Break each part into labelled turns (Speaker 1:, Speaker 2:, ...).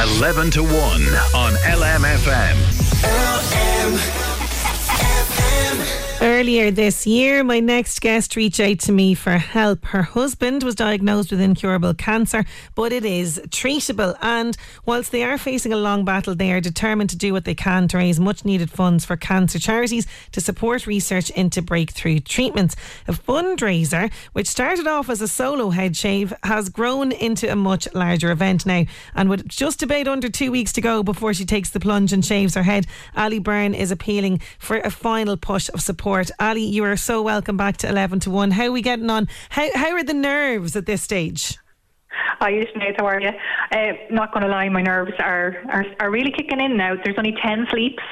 Speaker 1: 11 to 1 on LMFM.
Speaker 2: Earlier this year, my next guest reached out to me for help. Her husband was diagnosed with incurable cancer, but it is treatable. And whilst they are facing a long battle, they are determined to do what they can to raise much needed funds for cancer charities to support research into breakthrough treatments. A fundraiser, which started off as a solo head shave, has grown into a much larger event now. And with just about under two weeks to go before she takes the plunge and shaves her head, Ali Byrne is appealing for a final push of support Ali, you are so welcome back to 11 to 1. How are we getting on? How, how are the nerves at this stage?
Speaker 3: Hi, Sinead, how are you? Uh, not going to lie, my nerves are, are are really kicking in now. There's only 10 sleeps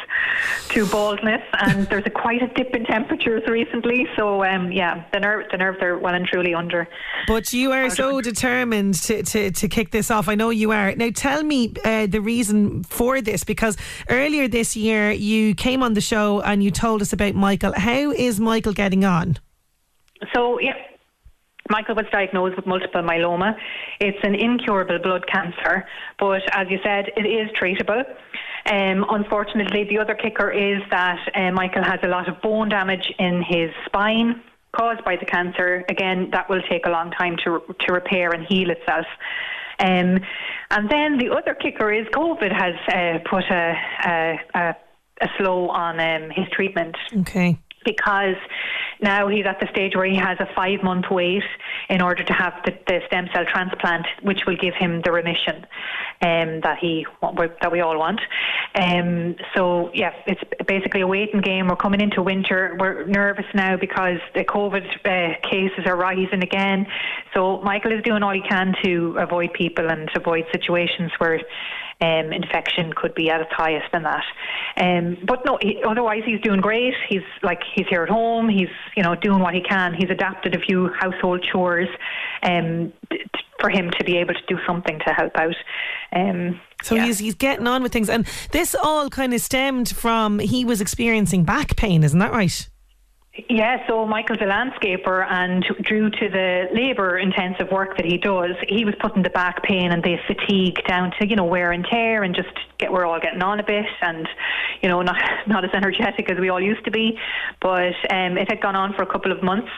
Speaker 3: to baldness, and there's a quite a dip in temperatures recently. So, um, yeah, the, nerve, the nerves are well and truly under.
Speaker 2: But you are so determined to, to, to kick this off. I know you are. Now, tell me uh, the reason for this, because earlier this year you came on the show and you told us about Michael. How is Michael getting on?
Speaker 3: So, yeah, Michael was diagnosed with multiple myeloma. It's an incurable blood cancer, but as you said, it is treatable. Um, unfortunately, the other kicker is that uh, Michael has a lot of bone damage in his spine caused by the cancer. Again, that will take a long time to to repair and heal itself. Um, and then the other kicker is COVID has uh, put a, a, a, a slow on um, his treatment.
Speaker 2: Okay
Speaker 3: because now he's at the stage where he has a five month wait in order to have the, the stem cell transplant, which will give him the remission um, that he that we all want. Um, so yeah, it's basically a waiting game. We're coming into winter. We're nervous now because the COVID uh, cases are rising again. So Michael is doing all he can to avoid people and avoid situations where um, infection could be at its highest in that. Um, but no, he, otherwise he's doing great. He's like he's here at home. He's you know doing what he can. He's adapted a few household chores um, t- for him to be able to do something to help out. Um,
Speaker 2: so yeah. he's he's getting on with things, and this all kind of stemmed from he was experiencing back pain, isn't that right?
Speaker 3: Yeah, so Michael's a landscaper, and due to the labour intensive work that he does, he was putting the back pain and the fatigue down to you know wear and tear, and just get we're all getting on a bit, and you know not not as energetic as we all used to be. But um, it had gone on for a couple of months,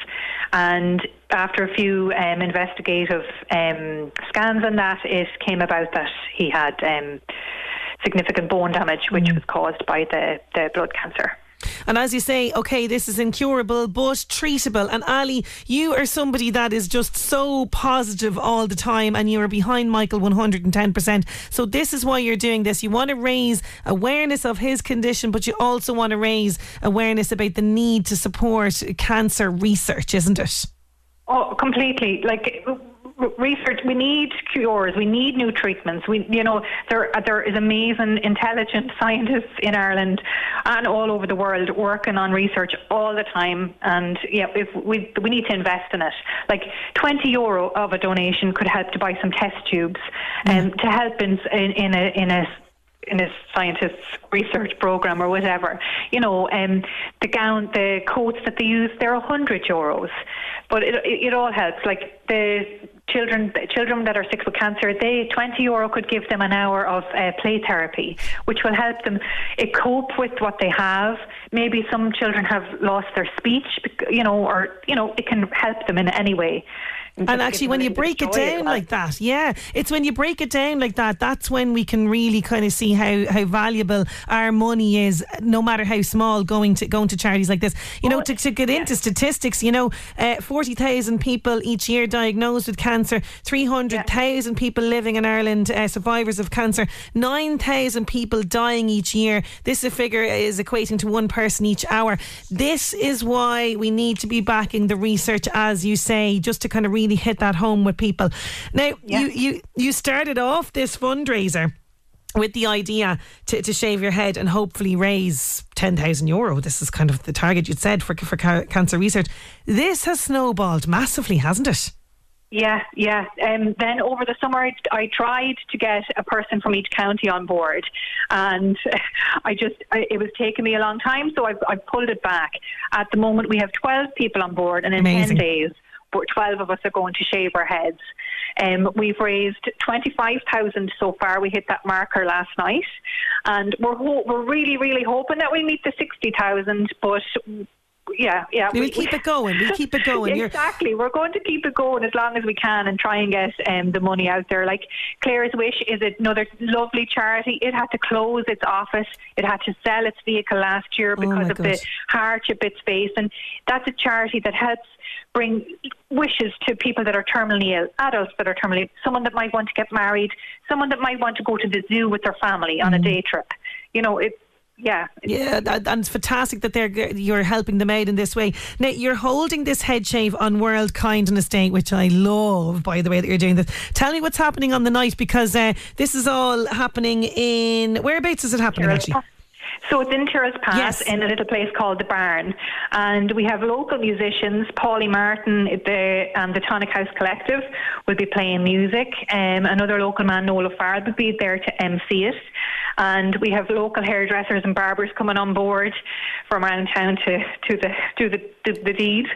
Speaker 3: and after a few um, investigative um, scans and that, it came about that he had um, significant bone damage, which mm. was caused by the the blood cancer.
Speaker 2: And as you say, okay, this is incurable but treatable. And Ali, you are somebody that is just so positive all the time and you are behind Michael 110%. So this is why you're doing this. You want to raise awareness of his condition, but you also want to raise awareness about the need to support cancer research, isn't it?
Speaker 3: Oh, completely. Like research. We need cures. We need new treatments. We, you know, there there is amazing, intelligent scientists in Ireland and all over the world working on research all the time. And yeah, if we we need to invest in it. Like twenty euro of a donation could help to buy some test tubes, and um, to help in in, in a in a in a scientist's research program or whatever. You know, um, the gown, the coats that they use, they're a hundred euros, but it, it, it all helps. Like the children children that are sick with cancer, they 20 euro could give them an hour of uh, play therapy, which will help them uh, cope with what they have. Maybe some children have lost their speech, you know, or you know, it can help them in any way.
Speaker 2: And actually, when you break it down like that, yeah, it's when you break it down like that, that's when we can really kind of see how, how valuable our money is, no matter how small, going to going to charities like this. You know, to, to get into statistics, you know, uh, 40,000 people each year diagnosed with cancer, 300,000 people living in Ireland, uh, survivors of cancer, 9,000 people dying each year. This figure is equating to one person each hour. This is why we need to be backing the research, as you say, just to kind of really hit that home with people. Now, you, you, you started off this fundraiser with the idea to, to shave your head and hopefully raise 10,000 euro. This is kind of the target you'd said for, for cancer research. This has snowballed massively, hasn't it?
Speaker 3: Yeah, yeah. Um, then over the summer, I, I, tried to get a person from each county on board, and I just I, it was taking me a long time, so I've, I've pulled it back. At the moment, we have twelve people on board, and in
Speaker 2: Amazing.
Speaker 3: ten days, 12 of us are going to shave our heads. Um, we've raised 25,000 so far. We hit that marker last night. And we're, ho- we're really, really hoping that we meet the 60,000, but yeah, yeah.
Speaker 2: We, keep it going. We keep it going.
Speaker 3: exactly. We're going to keep it going as long as we can and try and get um, the money out there. Like Clare's Wish is another lovely charity. It had to close its office. It had to sell its vehicle last year
Speaker 2: Oh
Speaker 3: because
Speaker 2: my
Speaker 3: of
Speaker 2: God.
Speaker 3: the hardship it's faced. And that's a charity that helps bring wishes to people that are terminally ill, adults that are terminally ill, someone that might want to get married, someone that might want to go to the zoo with their family on a day trip. You know, it. Yeah,
Speaker 2: Yeah, that, and it's fantastic that they're you're helping them out in this way. Now you're holding this head shave on World Kindness Day, which I love. By the way, that you're doing this. Tell me what's happening on the night because uh, this is all happening in whereabouts is it happening
Speaker 3: Tyrrell's
Speaker 2: actually?
Speaker 3: Pass. So it's in Tyrrell's Pass
Speaker 2: Yes.
Speaker 3: in a little place called the Barn, and we have local musicians. Paulie Martin the, and the Tonic House Collective will be playing music. Um, another local man, Nola Farrell, will be there to MC it. And we have local hairdressers and barbers coming on board from around town to to the do the, the, the deed.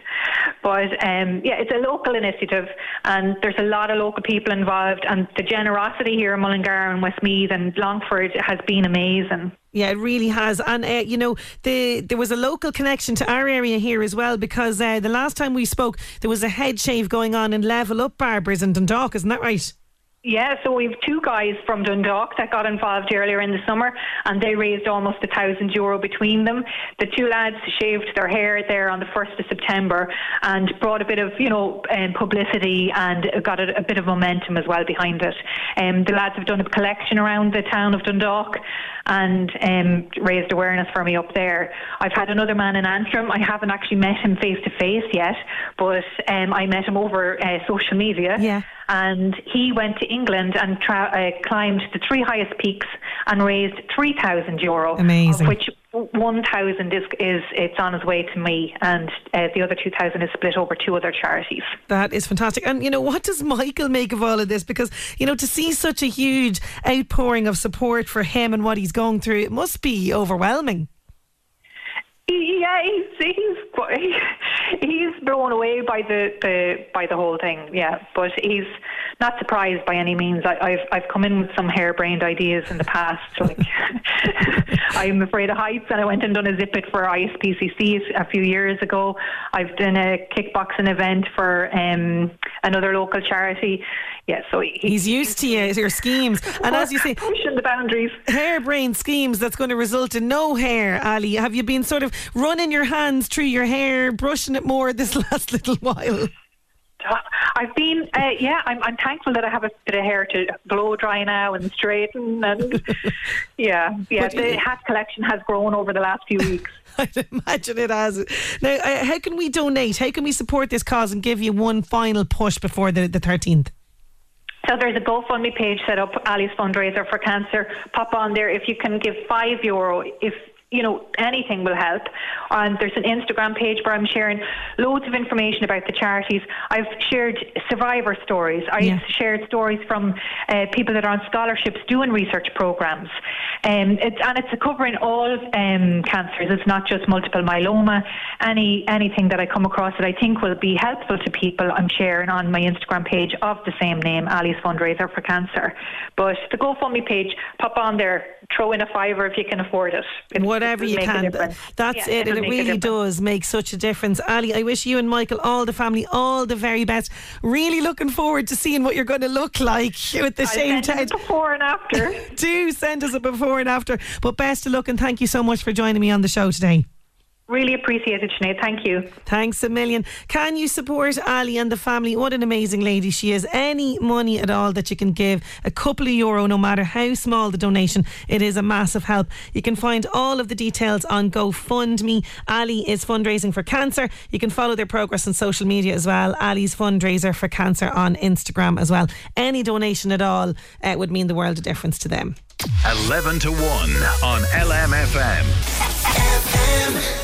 Speaker 3: But um, yeah, it's a local initiative, and there's a lot of local people involved, and the generosity here in Mullingar and Westmeath and Longford has been amazing.
Speaker 2: Yeah, it really has, and uh, you know, the there was a local connection to our area here as well because uh, the last time we spoke, there was a head shave going on in Level Up Barbers in Dundalk, isn't that right?
Speaker 3: Yeah, so we've two guys from Dundalk that got involved earlier in the summer, and they raised almost a thousand euro between them. The two lads shaved their hair there on the first of September and brought a bit of you know um, publicity and got a, a bit of momentum as well behind it. Um, the lads have done a collection around the town of Dundalk and um, raised awareness for me up there. I've had another man in Antrim. I haven't actually met him face to face yet, but um, I met him over uh, social media
Speaker 2: Yeah.
Speaker 3: And he went to England and tra- uh, climbed the three highest peaks and raised three thousand euro,
Speaker 2: Amazing.
Speaker 3: of which one thousand is is it's on its way to me, and uh, the other two thousand is split over two other charities.
Speaker 2: That is fantastic. And, you know, what does Michael make of all of this? Because, you know, to see such a huge outpouring of support for him and what he's going through, it must be overwhelming.
Speaker 3: Yeah, he's he's quite- he's blown away by the, the by the whole thing. Yeah, but he's not surprised by any means. I, I've I've come in with some harebrained ideas in the past. Like I'm afraid of heights, and I went and done a zip it for ISPCC a few years ago. I've done a kickboxing event for um, another local charity. Yeah, so he,
Speaker 2: He's used to you, your schemes. And as you say,
Speaker 3: pushing the boundaries.
Speaker 2: harebrained schemes that's going to result in no hair, Ali. Have you been sort of running your hands through your hair, brushing it more this last little while?
Speaker 3: I've been, uh, yeah, I'm, I'm thankful that I have a bit of hair to blow dry now and straighten. And yeah, yeah,
Speaker 2: But
Speaker 3: the hat collection has grown over the last few weeks.
Speaker 2: I'd imagine it has. Now, uh, how can we donate? How can we support this cause and give you one final push before the, the 13th?
Speaker 3: So there's a GoFundMe page set up, Ali's fundraiser for cancer. Pop on there if you can give five euro. If you know anything will help. And there's an Instagram page where I'm sharing loads of information about the charities. I've shared survivor stories. I've
Speaker 2: Yeah.
Speaker 3: shared stories from uh, people that are on scholarships doing research programs. Um, it's, and it's covering all um, cancers. It's not just multiple myeloma. Any anything that I come across that I think will be helpful to people, I'm sharing on my Instagram page of the same name, Ali's Fundraiser for Cancer. But the GoFundMe page, pop on there, throw in a fiver if you can afford it. it
Speaker 2: Whatever you can. That's yeah, it, and it really does make such a difference. Ali, I wish you and Michael, all the family, all the very best. Really looking forward to seeing what you're going to look like with the
Speaker 3: same
Speaker 2: time.
Speaker 3: Before and after.
Speaker 2: Do send us a before and after. But best of luck and thank you so much for joining me on the show today.
Speaker 3: Really appreciate it, Sinead. Thank you.
Speaker 2: Thanks a million. Can you support Ali and the family? What an amazing lady she is. Any money at all that you can give, a couple of euro, no matter how small the donation, it is a massive help. You can find all of the details on GoFundMe. Ali is fundraising for cancer. You can follow their progress on social media as well. Ali's fundraiser for cancer on Instagram as well. Any donation at all uh, would mean the world of difference to them.
Speaker 1: 11 to 1 on LMFM. FM.